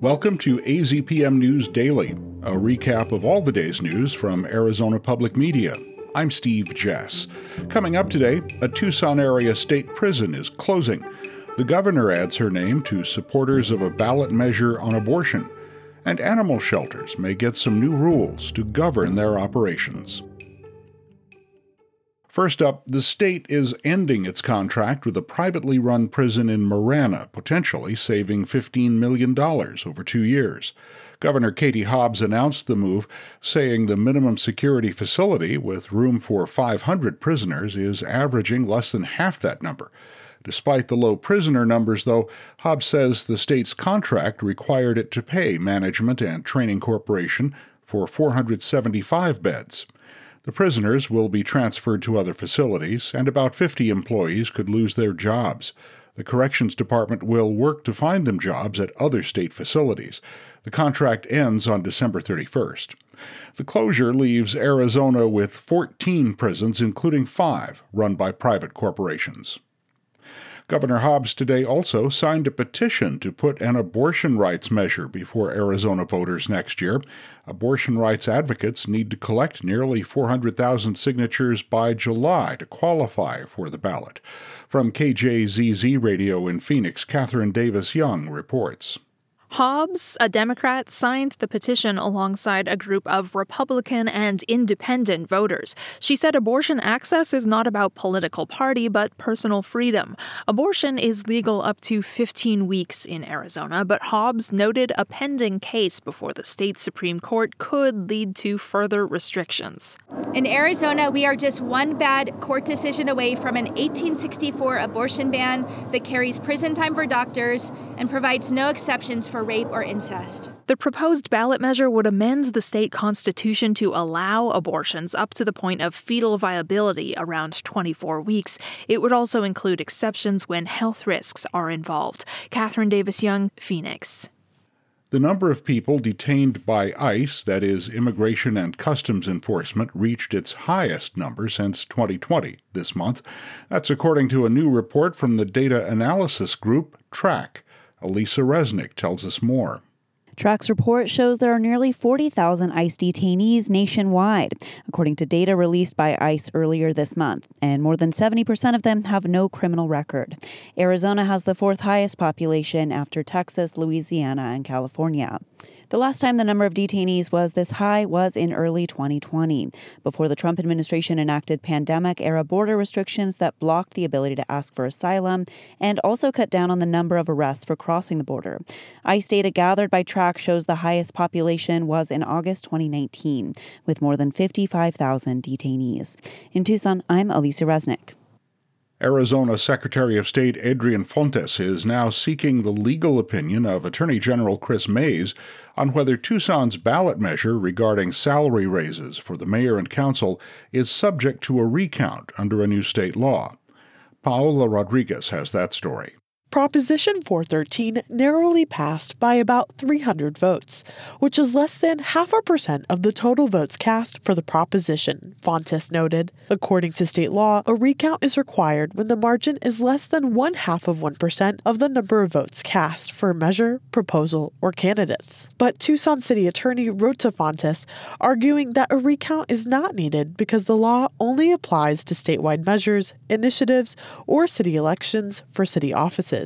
Welcome to AZPM News Daily, a recap of all the day's news from Arizona Public Media. I'm Steve Jess. Coming up today, a Tucson area state prison is closing. The governor adds her name to supporters of a ballot measure on abortion. And animal shelters may get some new rules to govern their operations. First up, the state is ending its contract with a privately run prison in Marana, potentially saving $15 million over two years. Governor Katie Hobbs announced the move, saying the minimum security facility, with room for 500 prisoners, is averaging less than half that number. Despite the low prisoner numbers, though, Hobbs says the state's contract required it to pay Management and Training Corporation for 475 beds. The prisoners will be transferred to other facilities, and about 50 employees could lose their jobs. The Corrections Department will work to find them jobs at other state facilities. The contract ends on December 31st. The closure leaves Arizona with 14 prisons, including five run by private corporations. Governor Hobbs today also signed a petition to put an abortion rights measure before Arizona voters next year. Abortion rights advocates need to collect nearly 400,000 signatures by July to qualify for the ballot. From KJZZ Radio in Phoenix, Katherine Davis Young reports. Hobbs, a Democrat, signed the petition alongside a group of Republican and independent voters. She said abortion access is not about political party, but personal freedom. Abortion is legal up to 15 weeks in Arizona, but Hobbs noted a pending case before the state Supreme Court could lead to further restrictions. In Arizona, we are just one bad court decision away from an 1864 abortion ban that carries prison time for doctors and provides no exceptions for rape or incest. The proposed ballot measure would amend the state constitution to allow abortions up to the point of fetal viability around 24 weeks. It would also include exceptions when health risks are involved. Katherine Davis Young, Phoenix. The number of people detained by ICE, that is, Immigration and Customs Enforcement, reached its highest number since 2020 this month. That's according to a new report from the data analysis group TRAC. Alisa Reznick tells us more. TRAC's report shows there are nearly 40,000 ICE detainees nationwide, according to data released by ICE earlier this month, and more than 70% of them have no criminal record. Arizona has the fourth highest population after Texas, Louisiana, and California. The last time the number of detainees was this high was in early 2020, before the Trump administration enacted pandemic era border restrictions that blocked the ability to ask for asylum and also cut down on the number of arrests for crossing the border. ICE data gathered by TRAC shows the highest population was in August 2019, with more than 55,000 detainees. In Tucson, I'm Alisa Reznick. Arizona Secretary of State Adrian Fontes is now seeking the legal opinion of Attorney General Chris Mayes on whether Tucson's ballot measure regarding salary raises for the mayor and council is subject to a recount under a new state law. Paola Rodriguez has that story. Proposition 413 narrowly passed by about 300 votes, which is less than half a percent of the total votes cast for the proposition, Fontes noted. According to state law, a recount is required when the margin is less than one half of 1% of the number of votes cast for a measure, proposal, or candidates. But Tucson City Attorney wrote to Fontes, arguing that a recount is not needed because the law only applies to statewide measures, initiatives, or city elections for city offices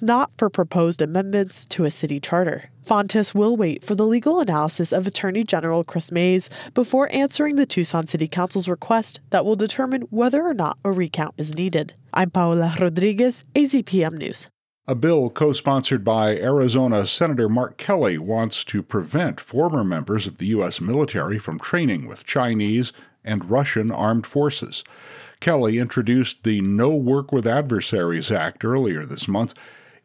not for proposed amendments to a city charter. Fontes will wait for the legal analysis of Attorney General Chris Mayes before answering the Tucson City Council's request that will determine whether or not a recount is needed. I'm Paola Rodriguez, AZPM News. A bill co sponsored by Arizona Senator Mark Kelly wants to prevent former members of the U.S. military from training with Chinese and Russian armed forces. Kelly introduced the No Work with Adversaries Act earlier this month.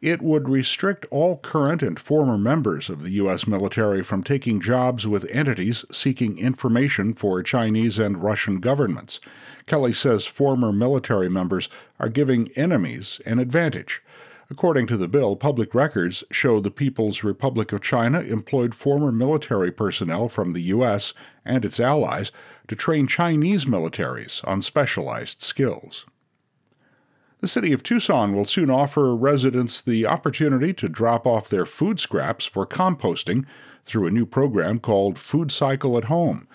It would restrict all current and former members of the U.S. military from taking jobs with entities seeking information for Chinese and Russian governments. Kelly says former military members are giving enemies an advantage. According to the bill, public records show the People's Republic of China employed former military personnel from the U.S. and its allies to train Chinese militaries on specialized skills. The city of Tucson will soon offer residents the opportunity to drop off their food scraps for composting through a new program called Food Cycle at Home.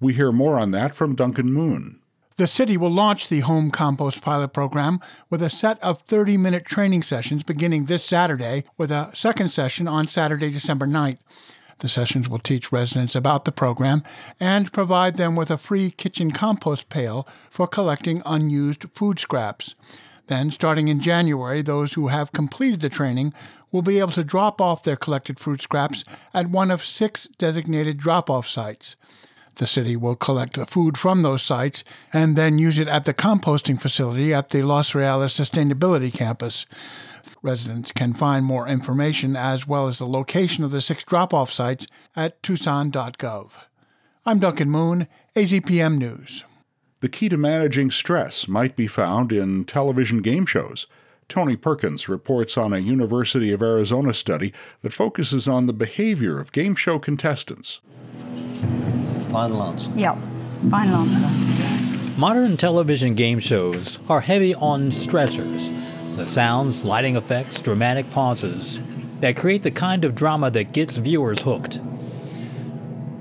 We hear more on that from Duncan Moon. The city will launch the Home Compost Pilot Program with a set of 30 minute training sessions beginning this Saturday, with a second session on Saturday, December 9th. The sessions will teach residents about the program and provide them with a free kitchen compost pail for collecting unused food scraps. Then, starting in January, those who have completed the training will be able to drop off their collected fruit scraps at one of six designated drop off sites. The city will collect the food from those sites and then use it at the composting facility at the Los Reales Sustainability Campus. Residents can find more information as well as the location of the six drop off sites at tucson.gov. I'm Duncan Moon, AZPM News. The key to managing stress might be found in television game shows. Tony Perkins reports on a University of Arizona study that focuses on the behavior of game show contestants. Final answer. Yeah, final answer. Modern television game shows are heavy on stressors the sounds, lighting effects, dramatic pauses that create the kind of drama that gets viewers hooked.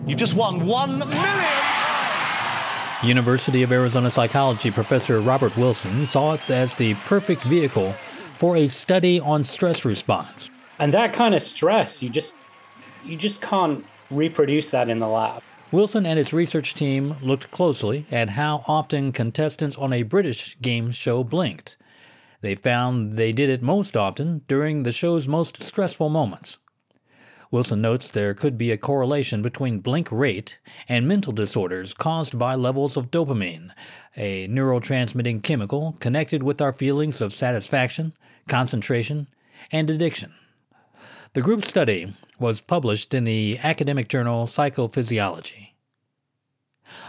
You just won one million! University of Arizona psychology professor Robert Wilson saw it as the perfect vehicle for a study on stress response. And that kind of stress, you just you just can't reproduce that in the lab. Wilson and his research team looked closely at how often contestants on a British game show blinked. They found they did it most often during the show's most stressful moments. Wilson notes there could be a correlation between blink rate and mental disorders caused by levels of dopamine, a neurotransmitting chemical connected with our feelings of satisfaction, concentration, and addiction. The group study was published in the academic journal Psychophysiology.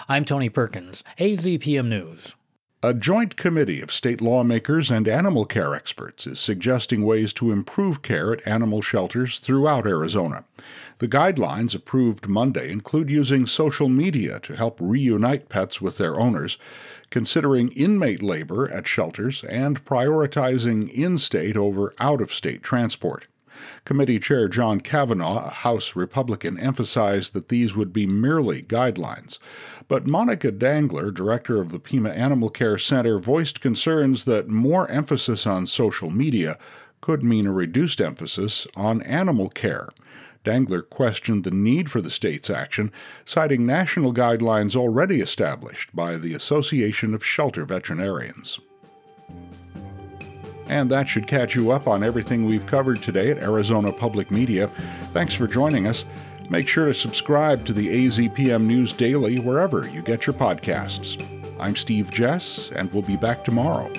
I'm Tony Perkins, AZPM News. A joint committee of state lawmakers and animal care experts is suggesting ways to improve care at animal shelters throughout Arizona. The guidelines approved Monday include using social media to help reunite pets with their owners, considering inmate labor at shelters, and prioritizing in state over out of state transport. Committee Chair John Kavanagh, a House Republican, emphasized that these would be merely guidelines. But Monica Dangler, director of the Pima Animal Care Center, voiced concerns that more emphasis on social media could mean a reduced emphasis on animal care. Dangler questioned the need for the state's action, citing national guidelines already established by the Association of Shelter Veterinarians. And that should catch you up on everything we've covered today at Arizona Public Media. Thanks for joining us. Make sure to subscribe to the AZPM News Daily wherever you get your podcasts. I'm Steve Jess, and we'll be back tomorrow.